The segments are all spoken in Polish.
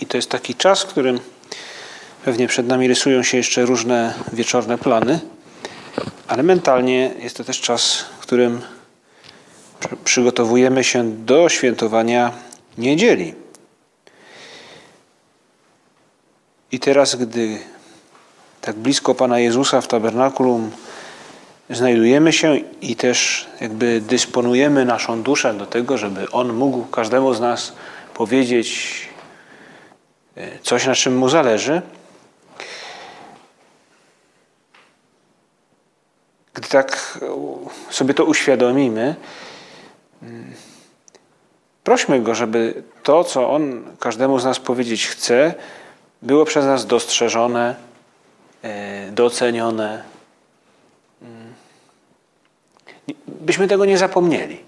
i to jest taki czas, w którym pewnie przed nami rysują się jeszcze różne wieczorne plany, ale mentalnie jest to też czas, w którym przygotowujemy się do świętowania niedzieli. I teraz, gdy tak blisko Pana Jezusa w tabernakulum znajdujemy się i też jakby dysponujemy naszą duszę do tego, żeby On mógł każdemu z nas powiedzieć coś, na czym Mu zależy. Gdy tak sobie to uświadomimy, mm, prośmy Go, żeby to, co On każdemu z nas powiedzieć chce, było przez nas dostrzeżone, e, docenione, byśmy tego nie zapomnieli.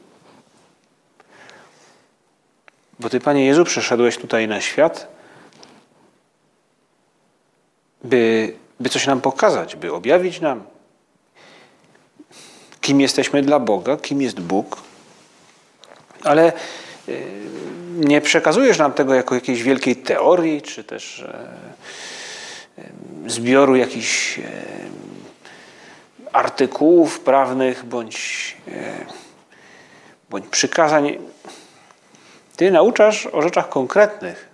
Bo Ty, Panie Jezu, przyszedłeś tutaj na świat, by, by coś nam pokazać, by objawić nam, kim jesteśmy dla Boga, kim jest Bóg. Ale y, nie przekazujesz nam tego jako jakiejś wielkiej teorii, czy też e, zbioru jakichś e, artykułów prawnych bądź, e, bądź przykazań. Ty nauczasz o rzeczach konkretnych,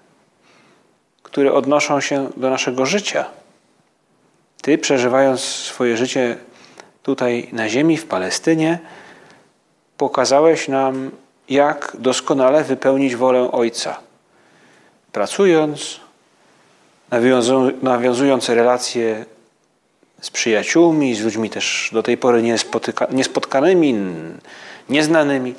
które odnoszą się do naszego życia. Ty, przeżywając swoje życie tutaj na ziemi, w Palestynie, pokazałeś nam, jak doskonale wypełnić wolę Ojca. Pracując, nawiązując relacje z przyjaciółmi, z ludźmi też do tej pory niespotkanymi, nieznanymi.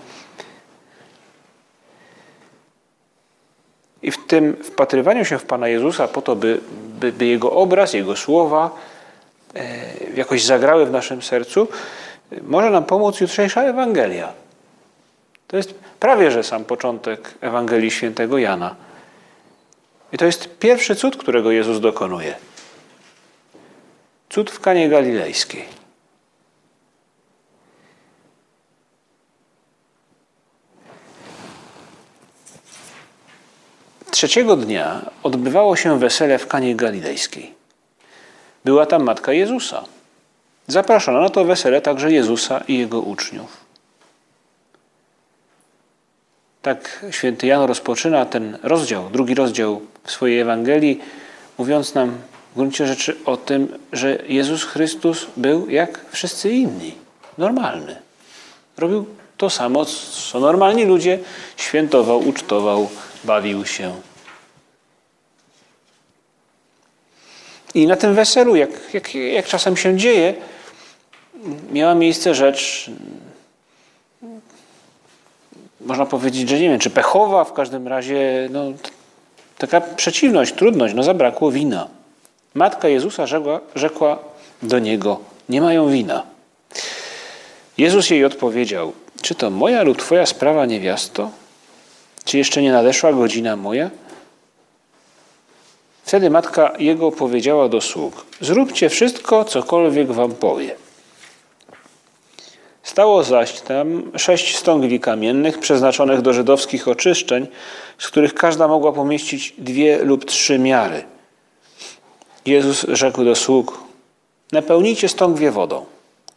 I w tym wpatrywaniu się w Pana Jezusa po to, by, by, by Jego obraz, Jego słowa e, jakoś zagrały w naszym sercu, może nam pomóc jutrzejsza Ewangelia. To jest prawie że sam początek Ewangelii świętego Jana. I to jest pierwszy cud, którego Jezus dokonuje. Cud w Kanie Galilejskiej. Trzeciego dnia odbywało się wesele w Kanie Galilejskiej. Była tam matka Jezusa. Zapraszono na to wesele także Jezusa i jego uczniów. Tak święty Jan rozpoczyna ten rozdział, drugi rozdział swojej Ewangelii, mówiąc nam w gruncie rzeczy o tym, że Jezus Chrystus był jak wszyscy inni, normalny. Robił to samo, co normalni ludzie, świętował, ucztował, bawił się. I na tym weselu, jak, jak, jak czasem się dzieje, miała miejsce rzecz, można powiedzieć, że nie wiem, czy pechowa, w każdym razie no, taka przeciwność, trudność, no zabrakło wina. Matka Jezusa rzekła, rzekła do niego: Nie mają wina. Jezus jej odpowiedział: Czy to moja lub twoja sprawa, niewiasto? Czy jeszcze nie nadeszła godzina moja? Wtedy matka jego powiedziała do sług: Zróbcie wszystko, cokolwiek wam powie. Stało zaś tam sześć stągwi kamiennych przeznaczonych do żydowskich oczyszczeń, z których każda mogła pomieścić dwie lub trzy miary – Jezus rzekł do sług: Napełnijcie stągwie wodą.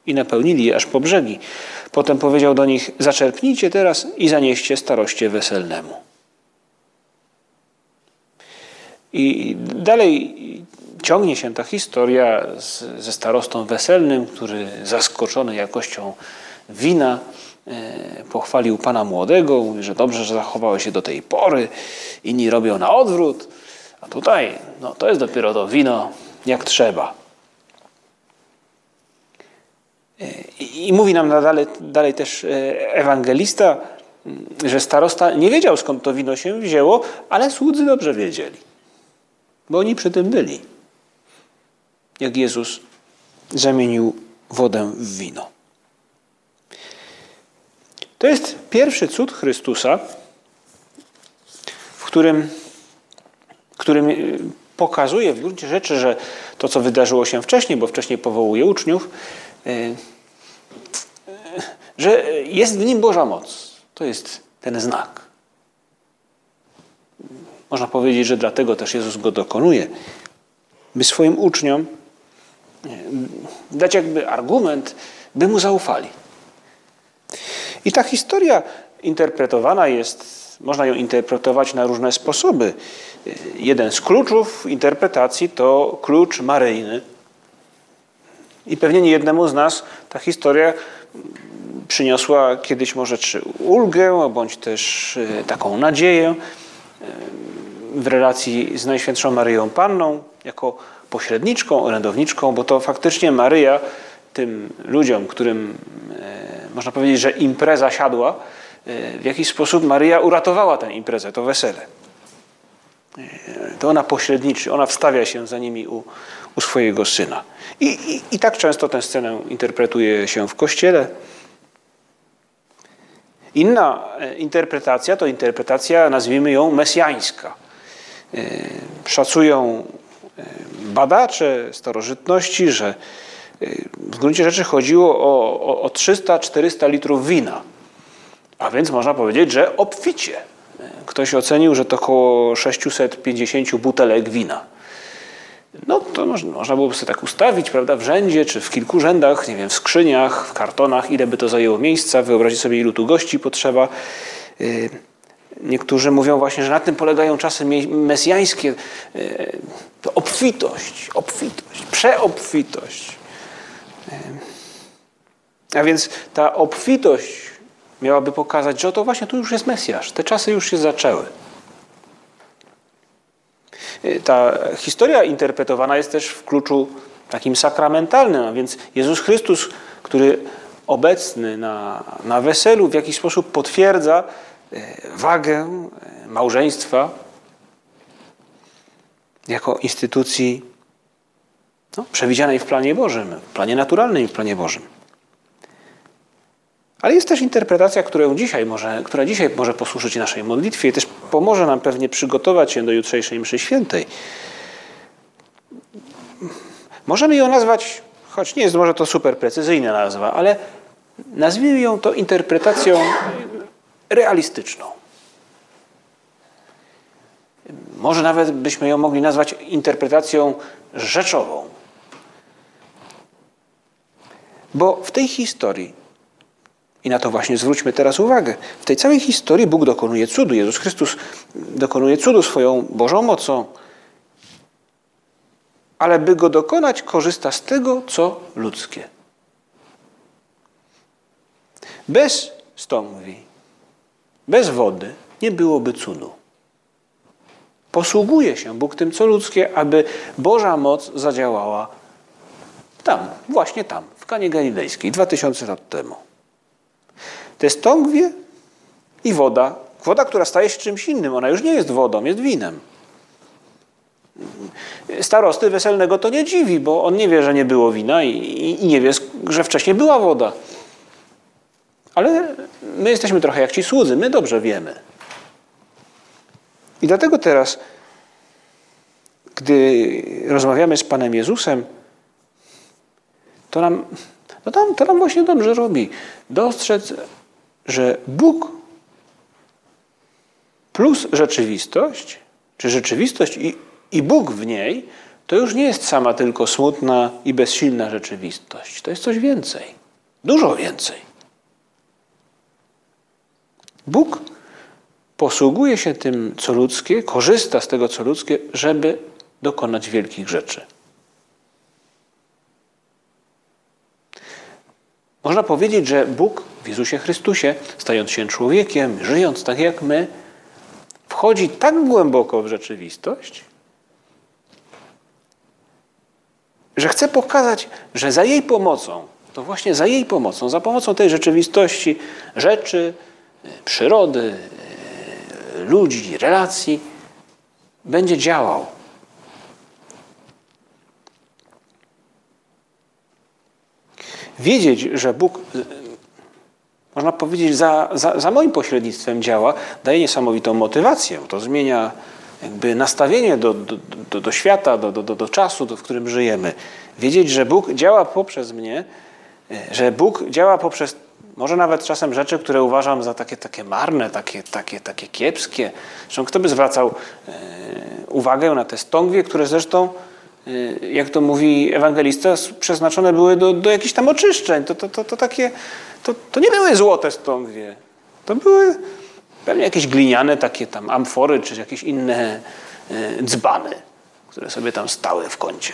I napełnili je aż po brzegi. Potem powiedział do nich: Zaczerpnijcie teraz i zanieście staroście weselnemu. I dalej ciągnie się ta historia z, ze starostą weselnym, który zaskoczony jakością wina e, pochwalił pana młodego, mówi, że dobrze, że zachowały się do tej pory, inni robią na odwrót. A tutaj, no to jest dopiero to wino jak trzeba. I, mówi nam dalej, dalej też e, ewangelista, że starosta nie wiedział skąd to wino się wzięło, ale słudzy dobrze wiedzieli. bo oni przy tym byli. Jak Jezus zamienił wodę w wino. To jest pierwszy cud Chrystusa, w którym, którym e, pokazuje w gruncie rzeczy, że to, co wydarzyło się wcześniej, bo wcześniej powołuje uczniów, e, że jest w nim Boża moc. To jest ten znak. Można powiedzieć, że dlatego też Jezus go dokonuje, by swoim uczniom dać jakby argument, by mu zaufali. I ta historia interpretowana jest, można ją interpretować na różne sposoby. Jeden z kluczów interpretacji to klucz maryjny. I pewnie nie jednemu z nas ta historia przyniosła kiedyś może czy ulgę, bądź też e, taką nadzieję e, w relacji z Najświętszą Maryją Panną, jako pośredniczką, orędowniczką, bo to faktycznie Maryja tym ludziom, którym e, można powiedzieć, że impreza siadła, w jakiś sposób Maryja uratowała tę imprezę, to wesele. To ona pośredniczy, ona wstawia się za nimi u, u swojego syna. I, i, I tak często tę scenę interpretuje się w kościele. Inna e, interpretacja to interpretacja, nazwijmy ją mesjańska. E, szacują e, badacze starożytności, że w gruncie rzeczy chodziło o, o, o 300-400 litrów wina. A więc można powiedzieć, że obficie. Ktoś ocenił, że to około 650 butelek wina. No to można byłoby sobie tak ustawić, prawda, w rzędzie, czy w kilku rzędach, nie wiem, w skrzyniach, w kartonach, ile by to zajęło miejsca, wyobrazić sobie, ilu tu gości potrzeba. Y, niektórzy mówią właśnie, że na tym polegają czasy mesjańskie. Y, to obfitość, obfitość, przeobfitość. Y, a więc ta obfitość miałaby pokazać, że oto właśnie tu już jest Mesjasz. Te czasy już się zaczęły. Y, ta historia interpretowana jest też w kluczu takim sakramentalnym, a więc Jezus Chrystus, który obecny na, na weselu w jakiś sposób potwierdza y, wagę y, małżeństwa jako instytucji no, przewidzianej w planie Bożym, w planie naturalnym i w planie Bożym. Ale jest też interpretacja, którą dzisiaj może, która dzisiaj może posłużyć naszej modlitwie i też pomoże nam pewnie przygotować się do jutrzejszej mszy świętej. Możemy ją nazwać, choć nie jest może to super precyzyjna nazwa, ale nazwijmy ją to interpretacją realistyczną. Może nawet byśmy ją mogli nazwać interpretacją rzeczową. Bo w tej historii i na to właśnie zwróćmy teraz uwagę. W tej całej historii Bóg dokonuje cudu. Jezus Chrystus dokonuje cudu swoją Bożą mocą. Ale by go dokonać, korzysta z tego, co ludzkie. Bez stągwi, bez wody nie byłoby cudu. Posługuje się Bóg tym, co ludzkie, aby Boża moc zadziałała tam, właśnie tam, w Kanie Galilejskiej, dwa tysiące lat temu. To jest tągwie i woda. Woda, która staje się czymś innym. Ona już nie jest wodą, jest winem. Starosty weselnego to nie dziwi, bo on nie wie, że nie było wina i, i, nie wie, że wcześniej była woda. Ale my jesteśmy trochę jak ci słudzy, my dobrze wiemy. I dlatego teraz, gdy rozmawiamy z Panem Jezusem, to nam, no tam, to nam właśnie dobrze robi. Dostrzec że Bóg plus rzeczywistość, czy rzeczywistość i, i Bóg w niej, to już nie jest sama tylko smutna i bezsilna rzeczywistość. To jest coś więcej. Dużo więcej. Bóg posługuje się tym, co ludzkie, korzysta z tego, co ludzkie, żeby dokonać wielkich rzeczy. Można powiedzieć, że Bóg w Jezusie Chrystusie, stając się człowiekiem, żyjąc tak jak my, wchodzi tak głęboko w rzeczywistość, że chce pokazać, że za jej pomocą, to właśnie za jej pomocą, za pomocą tej rzeczywistości, rzeczy, przyrody, ludzi, relacji, będzie działał. Wiedzieć, że Bóg, można powiedzieć, za, za, za moim pośrednictwem działa, daje niesamowitą motywację. To zmienia jakby nastawienie do, do, do, do świata, do, do, do czasu, w którym żyjemy. Wiedzieć, że Bóg działa poprzez mnie, że Bóg działa poprzez może nawet czasem rzeczy, które uważam za takie, takie marne, takie, takie, takie kiepskie. Zresztą kto by zwracał e, uwagę na te stągwie, które zresztą, jak to mówi ewangelista, przeznaczone były do, do jakichś tam oczyszczeń. To, to, to, to, takie, to, to nie były złote stągwie. To były pewnie jakieś gliniane takie tam amfory, czy jakieś inne e, dzbany, które sobie tam stały w kącie.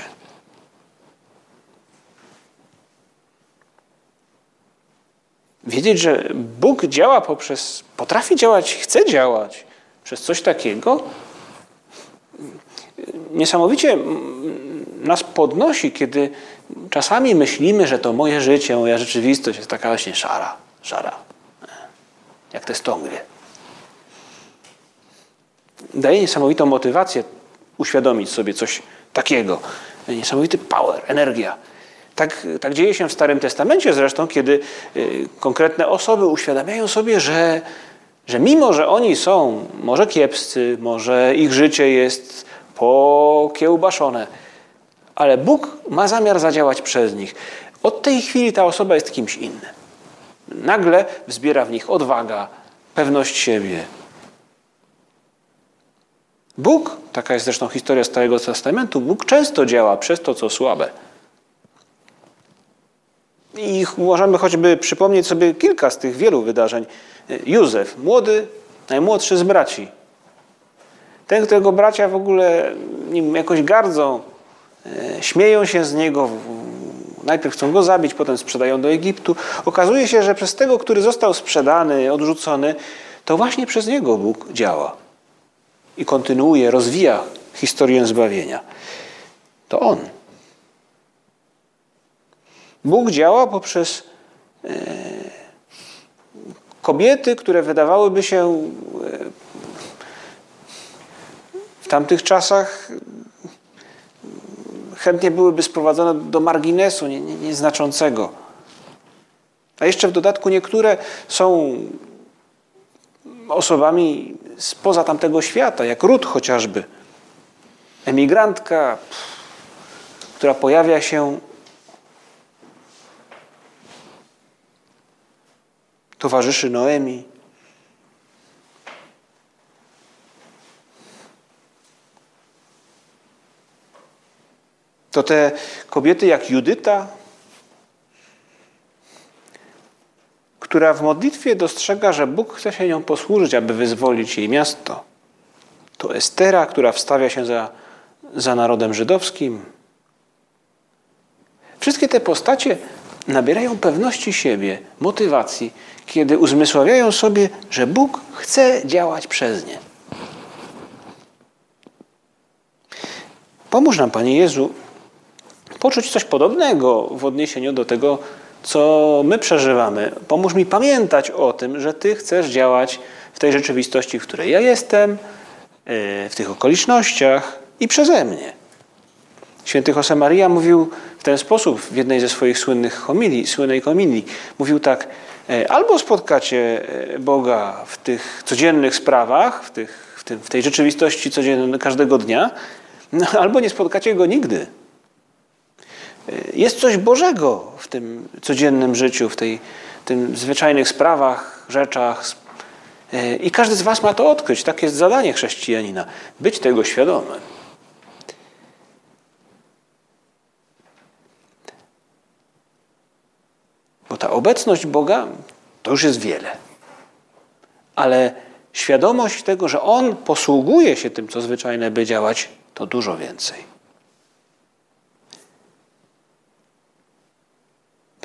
wiedzieć, że Bóg działa poprzez, potrafi działać, chce działać przez coś takiego, niesamowicie nas podnosi, kiedy czasami myślimy, że to moje życie, moja rzeczywistość jest taka właśnie szara, szara, jak te stągwie. Daje niesamowitą motywację uświadomić sobie coś takiego. Niesamowity power, energia. Tak, tak dzieje się w Starym Testamencie zresztą, kiedy y, konkretne osoby uświadamiają sobie, że, że mimo, że oni są może kiepscy, może ich życie jest pokiełbaszone, ale Bóg ma zamiar zadziałać przez nich. Od tej chwili ta osoba jest kimś innym. Nagle wzbiera w nich odwaga, pewność siebie. Bóg, taka jest zresztą historia Starego Testamentu, Bóg często działa przez to, co słabe. I możemy choćby przypomnieć sobie kilka z tych wielu wydarzeń. Józef, młody, najmłodszy z braci. Ten, którego bracia w ogóle nim jakoś gardzą, e, śmieją się z niego, najpierw chcą go zabić, potem sprzedają do Egiptu. Okazuje się, że przez tego, który został sprzedany, odrzucony, to właśnie przez niego Bóg działa i kontynuuje, rozwija historię zbawienia. To on. Bóg działa poprzez e, kobiety, które wydawałyby się e, w tamtych czasach chętnie byłyby sprowadzone do marginesu nieznaczącego. A jeszcze w dodatku niektóre są osobami spoza tamtego świata, jak Ród chociażby. Emigrantka, która pojawia się towarzyszy Noemi. To te kobiety jak Judyta, która w modlitwie dostrzega, że Bóg chce się nią posłużyć, aby wyzwolić jej miasto. To Estera, która wstawia się za, za narodem żydowskim. Wszystkie te postacie nabierają pewności siebie, motywacji, kiedy uzmysławiają sobie, że Bóg chce działać przez nie. Pomóż nam, Panie Jezu, poczuć coś podobnego w odniesieniu do tego, co my przeżywamy. Pomóż mi pamiętać o tym, że Ty chcesz działać w tej rzeczywistości, w której ja jestem, e, w tych okolicznościach i przeze mnie. Święty Josemaria mówił w ten sposób w jednej ze swoich słynnych homilii, słynnej homilii. Mówił tak, e, albo spotkacie e, Boga w tych codziennych sprawach, w, tych, w, tym, w tej rzeczywistości codziennej, każdego dnia, no, albo nie spotkacie Go nigdy. Jest coś Bożego w tym codziennym życiu, w tej, tym zwyczajnych sprawach, rzeczach. I każdy z Was ma to odkryć. Takie jest zadanie chrześcijanina. Być tego świadomym. Bo ta obecność Boga to już jest wiele. Ale świadomość tego, że On posługuje się tym, co zwyczajne, by działać, to dużo więcej.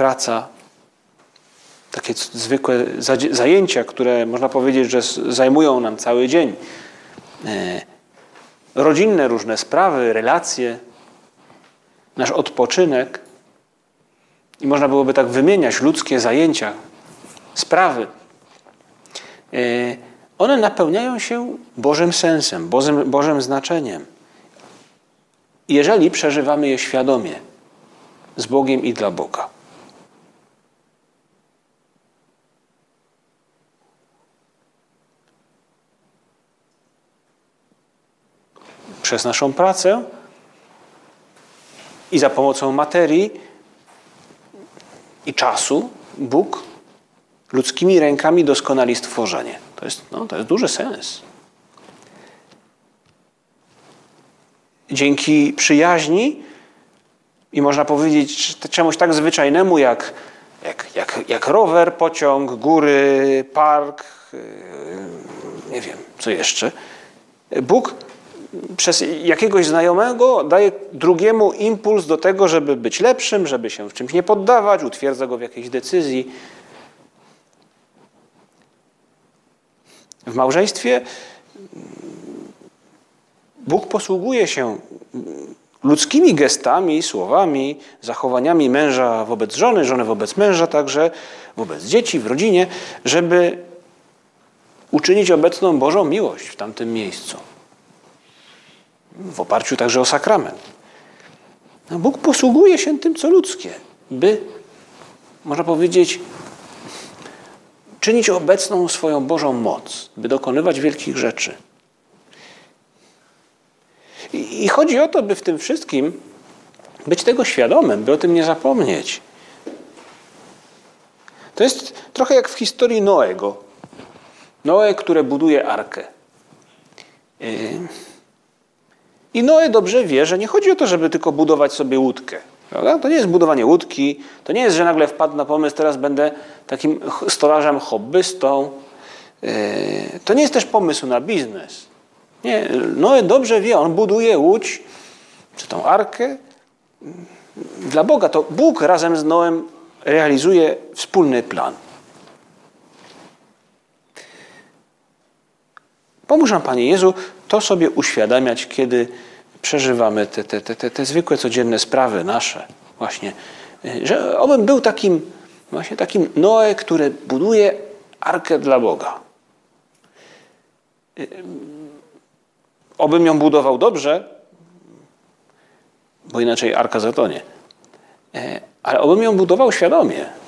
Praca, takie zwykłe zajęcia, które można powiedzieć, że zajmują nam cały dzień. E, rodzinne różne sprawy, relacje, nasz odpoczynek – i można byłoby tak wymieniać ludzkie zajęcia, sprawy, e, one napełniają się Bożym sensem, Bożym, Bożym znaczeniem. Jeżeli przeżywamy je świadomie, z Bogiem i dla Boga. Poprzez naszą pracę i za pomocą materii i czasu Bóg ludzkimi rękami doskonali stworzenie. To jest, no, to jest duży sens. Dzięki przyjaźni i można powiedzieć czemuś tak zwyczajnemu jak, jak, jak, jak rower, pociąg, góry, park, yy, nie wiem, co jeszcze. Bóg przez jakiegoś znajomego daje drugiemu impuls do tego, żeby być lepszym, żeby się w czymś nie poddawać, utwierdza go w jakiejś decyzji. W małżeństwie Bóg posługuje się ludzkimi gestami, słowami, zachowaniami męża wobec żony, żony wobec męża, także wobec dzieci, w rodzinie, żeby uczynić obecną Bożą miłość w tamtym miejscu. W oparciu także o sakrament. No, Bóg posługuje się tym, co ludzkie, by, można powiedzieć, czynić obecną swoją Bożą moc, by dokonywać wielkich rzeczy. I, I chodzi o to, by w tym wszystkim być tego świadomym, by o tym nie zapomnieć. To jest trochę jak w historii Noego. Noe, które buduje arkę. Y, I Noe dobrze wie, że nie chodzi o to, żeby tylko budować sobie łódkę. Prawda? To nie jest budowanie łódki, to nie jest, że nagle wpadł na pomysł, teraz będę takim stolarzem, hobbystą. Y, to nie jest też pomysł na biznes. Nie, Noe dobrze wie, on buduje łódź, czy tą arkę dla Boga. To Bóg razem z Noem realizuje wspólny plan. Pomóż nam, Panie Jezu, to sobie uświadamiać, kiedy przeżywamy te, te, te, te, zwykłe, codzienne sprawy nasze. Właśnie, że obym był takim, właśnie takim Noe, który buduje arkę dla Boga. Obym ją budował dobrze, bo inaczej arka zatonie. E, ale obym ją budował świadomie.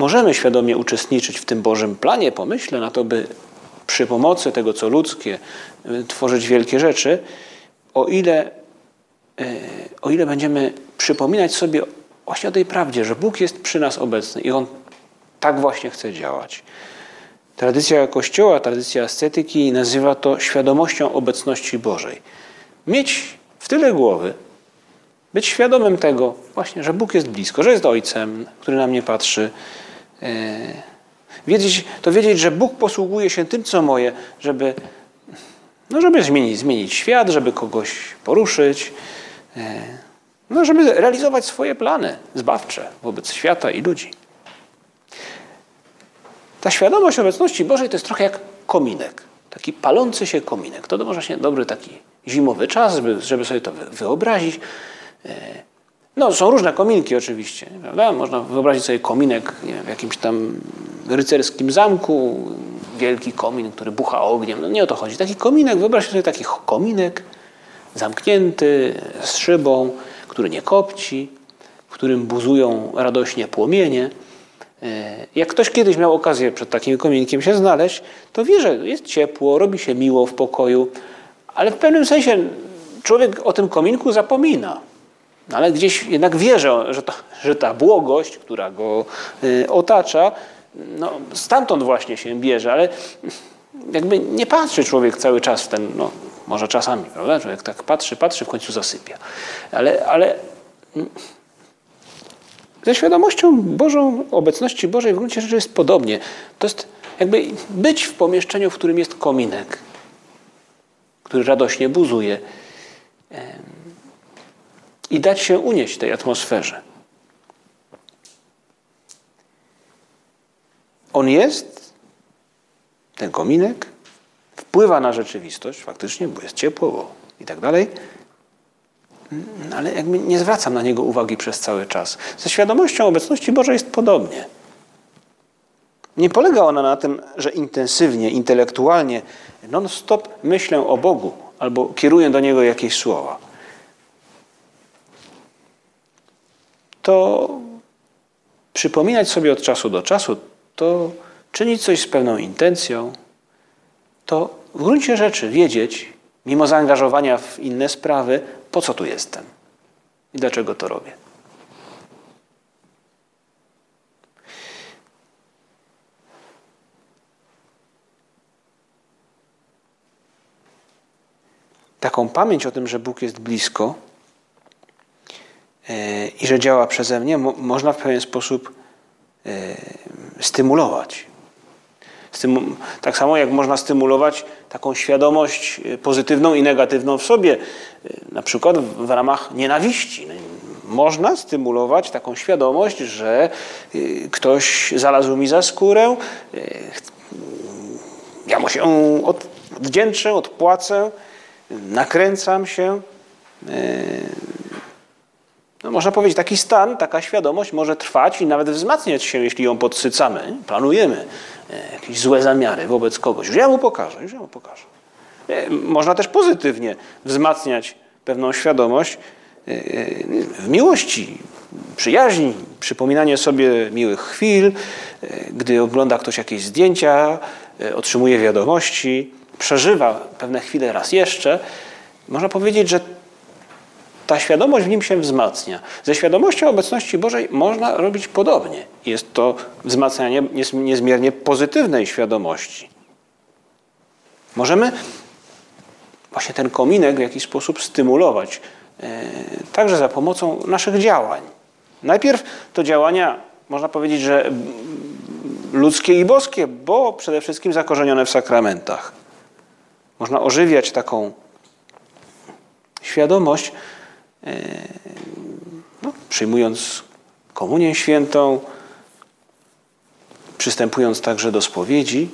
Możemy świadomie uczestniczyć w tym Bożym planie, pomyśle na to, by przy pomocy tego, co ludzkie, e, tworzyć wielkie rzeczy, o ile, e, o ile będziemy przypominać sobie właśnie o tej prawdzie, że Bóg jest przy nas obecny i On tak właśnie chce działać. Tradycja Kościoła, tradycja ascetyki nazywa to świadomością obecności Bożej. Mieć w tyle głowy, być świadomym tego właśnie, że Bóg jest blisko, że jest Ojcem, który na mnie patrzy. E, wiedzieć, to wiedzieć, że Bóg posługuje się tym, co moje, żeby, no żeby zmienić, zmienić świat, żeby kogoś poruszyć, e, no żeby realizować swoje plany zbawcze wobec świata i ludzi. Ta świadomość obecności Bożej to jest trochę jak kominek. Taki palący się kominek. To może się dobry taki zimowy czas, żeby, żeby sobie to wyobrazić. No, są różne kominki oczywiście, prawda? Można wyobrazić sobie kominek wiem, w jakimś tam rycerskim zamku, wielki komin, który bucha ogniem. No nie o to chodzi. Taki kominek, wyobraźcie sobie taki kominek zamknięty, z szybą, który nie kopci, w którym buzują radośnie płomienie. E, jak ktoś kiedyś miał okazję przed takim kominkiem się znaleźć, to wie, że jest ciepło, robi się miło w pokoju, ale w pewnym sensie człowiek o tym kominku zapomina. Ale gdzieś jednak wie, że, to, że ta błogość, która go y, otacza, no, stamtąd właśnie się bierze, ale jakby nie patrzy człowiek cały czas w ten, no, może czasami, prawda? Człowiek tak patrzy, patrzy, w końcu zasypia. Ale, ale ze świadomością Bożą, obecności Bożej w gruncie rzeczy jest podobnie. To jest jakby być w pomieszczeniu, w którym jest kominek, który radośnie buzuje i dać się unieść tej atmosferze. On jest, ten kominek, wpływa na rzeczywistość faktycznie, bo jest ciepło bo i tak dalej, no, ale jakby nie zwracam na niego uwagi przez cały czas. Ze świadomością obecności Bożej jest podobnie. Nie polega ona na tym, że intensywnie, intelektualnie, non-stop myślę o Bogu albo kieruję do Niego jakieś słowa. To przypominać sobie od czasu do czasu, to czynić coś z pewną intencją, to w gruncie rzeczy wiedzieć, mimo zaangażowania w inne sprawy, po co tu jestem i dlaczego to robię. Taką pamięć o tym, że Bóg jest blisko i że działa przeze mnie, można w pewien sposób e, stymulować. Tak samo jak można stymulować taką świadomość e, pozytywną i negatywną w sobie, e, na przykład w ramach nienawiści. No można stymulować taką świadomość, że e, ktoś zalazł mi za skórę, ja mu się odwdzięczę, odpłacę, nakręcam się. No, można powiedzieć, taki stan, taka świadomość może trwać i nawet wzmacniać się, jeśli ją podsycamy, planujemy e, jakieś złe zamiary wobec kogoś. Już ja mu pokażę, już ja mu pokażę. E, można też pozytywnie wzmacniać pewną świadomość e, w miłości, przyjaźni, przypominanie sobie miłych chwil, gdy ogląda ktoś jakieś zdjęcia, otrzymuje wiadomości, przeżywa pewne chwile raz jeszcze. Można powiedzieć, że ta świadomość w nim się wzmacnia. Ze świadomością obecności Bożej można robić podobnie. Jest to wzmacnianie niezmiernie pozytywnej świadomości. Możemy właśnie ten kominek w jakiś sposób stymulować, e, także za pomocą naszych działań. Najpierw to działania, można powiedzieć, że ludzkie i boskie, bo przede wszystkim zakorzenione w sakramentach. Można ożywiać taką świadomość, no, przyjmując komunię świętą, przystępując także do spowiedzi,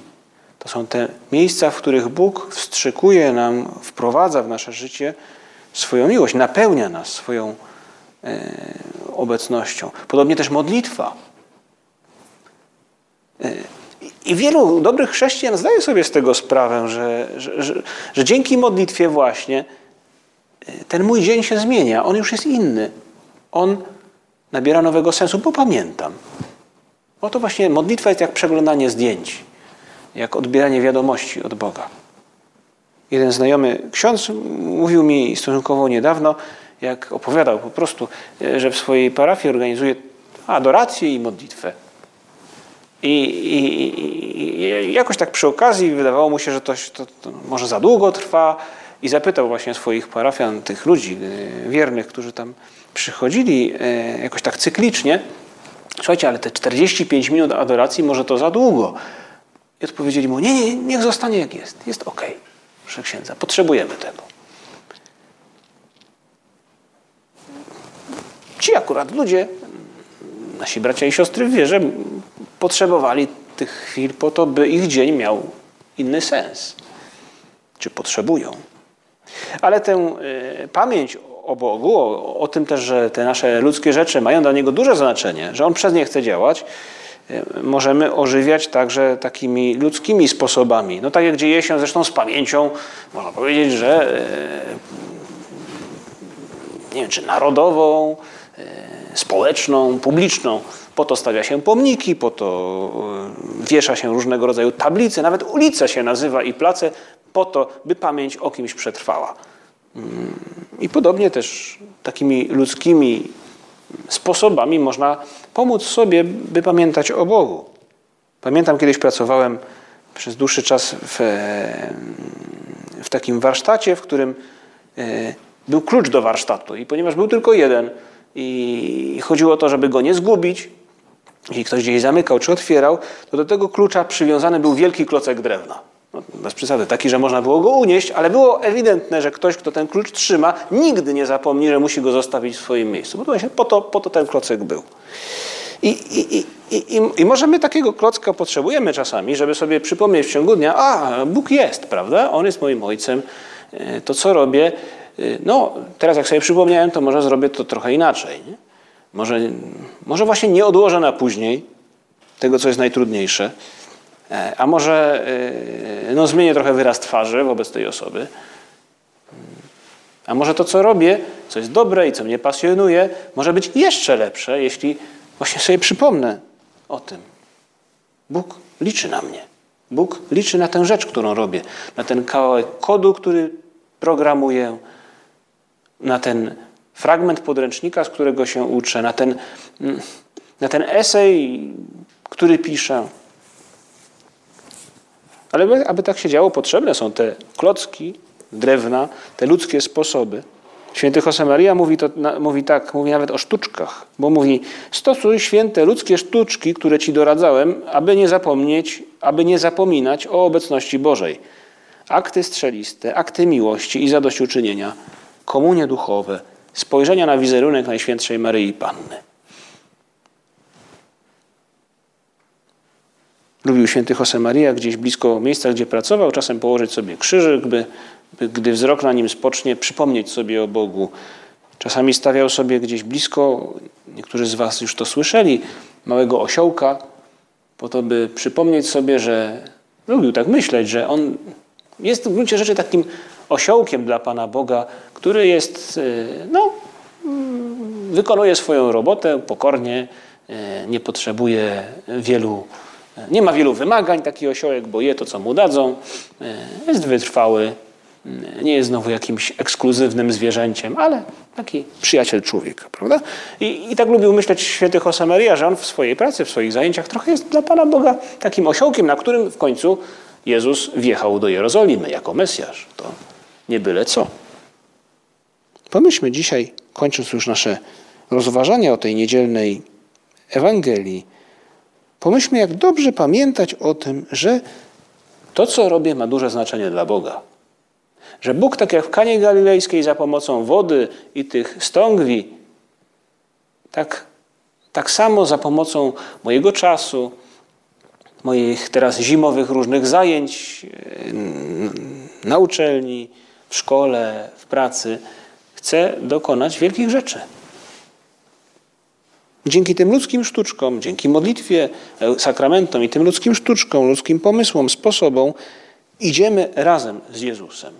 to są te miejsca, w których Bóg wstrzykuje nam, wprowadza w nasze życie swoją miłość, napełnia nas swoją e, obecnością. Podobnie też modlitwa. E, I wielu dobrych chrześcijan zdaje sobie z tego sprawę, że, że, że, że dzięki modlitwie właśnie ten mój dzień się zmienia, on już jest inny. On nabiera nowego sensu, bo pamiętam. Oto właśnie modlitwa jest jak przeglądanie zdjęć, jak odbieranie wiadomości od Boga. Jeden znajomy ksiądz mówił mi stosunkowo niedawno, jak opowiadał po prostu, że w swojej parafii organizuje adorację i modlitwę. I, i, i jakoś tak przy okazji wydawało mu się, że to, to, to może za długo trwa, i zapytał właśnie swoich parafian, tych ludzi e, wiernych, którzy tam przychodzili e, jakoś tak cyklicznie, słuchajcie, ale te 45 minut adoracji może to za długo. I odpowiedzieli mu, nie, nie, niech zostanie jak jest, jest ok, proszę księdza, potrzebujemy tego. Ci akurat ludzie, nasi bracia i siostry w wierze, potrzebowali tych chwil po to, by ich dzień miał inny sens. Czy potrzebują? Ale tę y, pamięć o Bogu, o, o, tym też, że te nasze ludzkie rzeczy mają dla Niego duże znaczenie, że On przez nie chce działać, y, możemy ożywiać także takimi ludzkimi sposobami. No tak jak dzieje się zresztą z pamięcią, można powiedzieć, że y, nie wiem, czy narodową, społeczną, publiczną. Po to stawia się pomniki, po to wiesza się różnego rodzaju tablice, nawet ulica się nazywa i place po to, by pamięć o kimś przetrwała. Mm, I podobnie też takimi ludzkimi sposobami można pomóc sobie, by pamiętać o Bogu. Pamiętam, kiedyś pracowałem przez dłuższy czas w, w takim warsztacie, w którym e, był klucz do warsztatu. I ponieważ był tylko jeden i chodziło o to, żeby go nie zgubić, jeśli ktoś gdzieś zamykał czy otwierał, to do tego klucza przywiązany był wielki klocek drewna bez przesady, taki, że można było go unieść, ale było ewidentne, że ktoś, kto ten klucz trzyma, nigdy nie zapomni, że musi go zostawić w swoim miejscu. Bo po to, po to ten klocek był. I, i, i, i, I może my takiego klocka potrzebujemy czasami, żeby sobie przypomnieć w ciągu dnia, a Bóg jest, prawda? On jest moim ojcem. E, to co robię? E, no, teraz jak sobie przypomniałem, to może zrobię to trochę inaczej. Nie? Może, może właśnie nie odłożę na później tego, co jest najtrudniejsze, a może e, no, zmienię trochę wyraz twarzy wobec tej osoby. A może to, co robię, co jest dobre i co mnie pasjonuje, może być jeszcze lepsze, jeśli właśnie sobie przypomnę o tym. Bóg liczy na mnie. Bóg liczy na tę rzecz, którą robię, na ten kawałek kodu, który programuję, na ten fragment podręcznika, z którego się uczę, na ten, na ten esej, który piszę. Ale aby tak się działo, potrzebne są te klocki drewna, te ludzkie sposoby. Święty Josemaria mówi, to, mówi tak, mówi nawet o sztuczkach, bo mówi stosuj święte ludzkie sztuczki, które ci doradzałem, aby nie zapomnieć, aby nie zapominać o obecności Bożej. Akty strzeliste, akty miłości i zadośćuczynienia, komunie duchowe, spojrzenia na wizerunek Najświętszej Maryi Panny. Lubił święty Josemaria gdzieś blisko miejsca, gdzie pracował, czasem położyć sobie krzyżyk, by gdy wzrok na nim spocznie, przypomnieć sobie o Bogu. Czasami stawiał sobie gdzieś blisko, niektórzy z Was już to słyszeli, małego osiołka, po to, by przypomnieć sobie, że lubił tak myśleć, że on jest w gruncie rzeczy takim osiołkiem dla Pana Boga, który jest, y, no, mm, wykonuje swoją robotę pokornie, y, nie potrzebuje wielu, nie ma wielu wymagań taki osiołek, bo je to, co mu dadzą, y, jest wytrwały, nie jest znowu jakimś ekskluzywnym zwierzęciem, ale taki przyjaciel człowieka, prawda? I, i tak lubił myśleć święty Josemaria, że on w swojej pracy, w swoich zajęciach trochę jest dla Pana Boga takim osiołkiem, na którym w końcu Jezus wjechał do Jerozolimy jako Mesjasz. To nie byle co. Pomyślmy dzisiaj, kończąc już nasze rozważania o tej niedzielnej Ewangelii, pomyślmy, jak dobrze pamiętać o tym, że to, co robię, ma duże znaczenie dla Boga. Że Bóg, tak jak w Kanie Galilejskiej, za pomocą wody i tych stągwi, tak, tak samo za pomocą mojego czasu, moich teraz zimowych różnych zajęć na uczelni, w szkole, w pracy, chce dokonać wielkich rzeczy. Dzięki tym ludzkim sztuczkom, dzięki modlitwie, sakramentom i tym ludzkim sztuczkom, ludzkim pomysłom, sposobom, idziemy razem z Jezusem.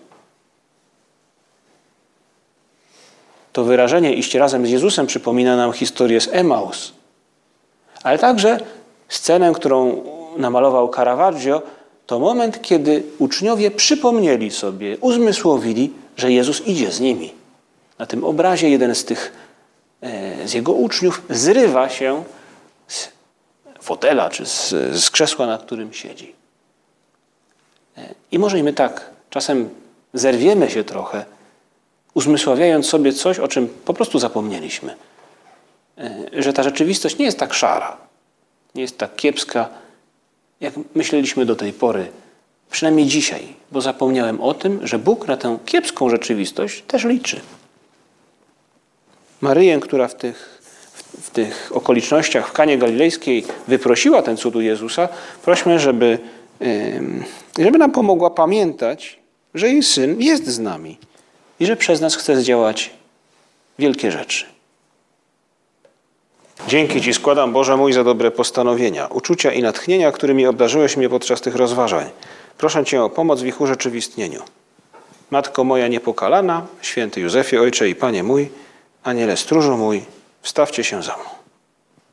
To wyrażenie iść razem z Jezusem przypomina nam historię z Emaus, ale także scenę, którą namalował Caravaggio, to moment, kiedy uczniowie przypomnieli sobie, uzmysłowili, że Jezus idzie z nimi. Na tym obrazie jeden z tych, e, z jego uczniów zrywa się z fotela czy z, z krzesła, na którym siedzi. E, I może i my tak czasem zerwiemy się trochę uzmysławiając sobie coś, o czym po prostu zapomnieliśmy. E, że ta rzeczywistość nie jest tak szara, nie jest tak kiepska, jak myśleliśmy do tej pory. Przynajmniej dzisiaj, bo zapomniałem o tym, że Bóg na tę kiepską rzeczywistość też liczy. Maryję, która w tych, w tych okolicznościach w Kanie Galilejskiej wyprosiła ten cud u Jezusa, prośmy, żeby, żeby nam pomogła pamiętać, że jej Syn jest z nami i że przez nas chce zdziałać wielkie rzeczy. Dzięki Ci składam, Boże mój, za dobre postanowienia, uczucia i natchnienia, którymi obdarzyłeś mnie podczas tych rozważań. Proszę Cię o pomoc w ich urzeczywistnieniu. Matko moja niepokalana, święty Józefie, Ojcze i Panie mój, Aniele stróżu mój, wstawcie się za mną.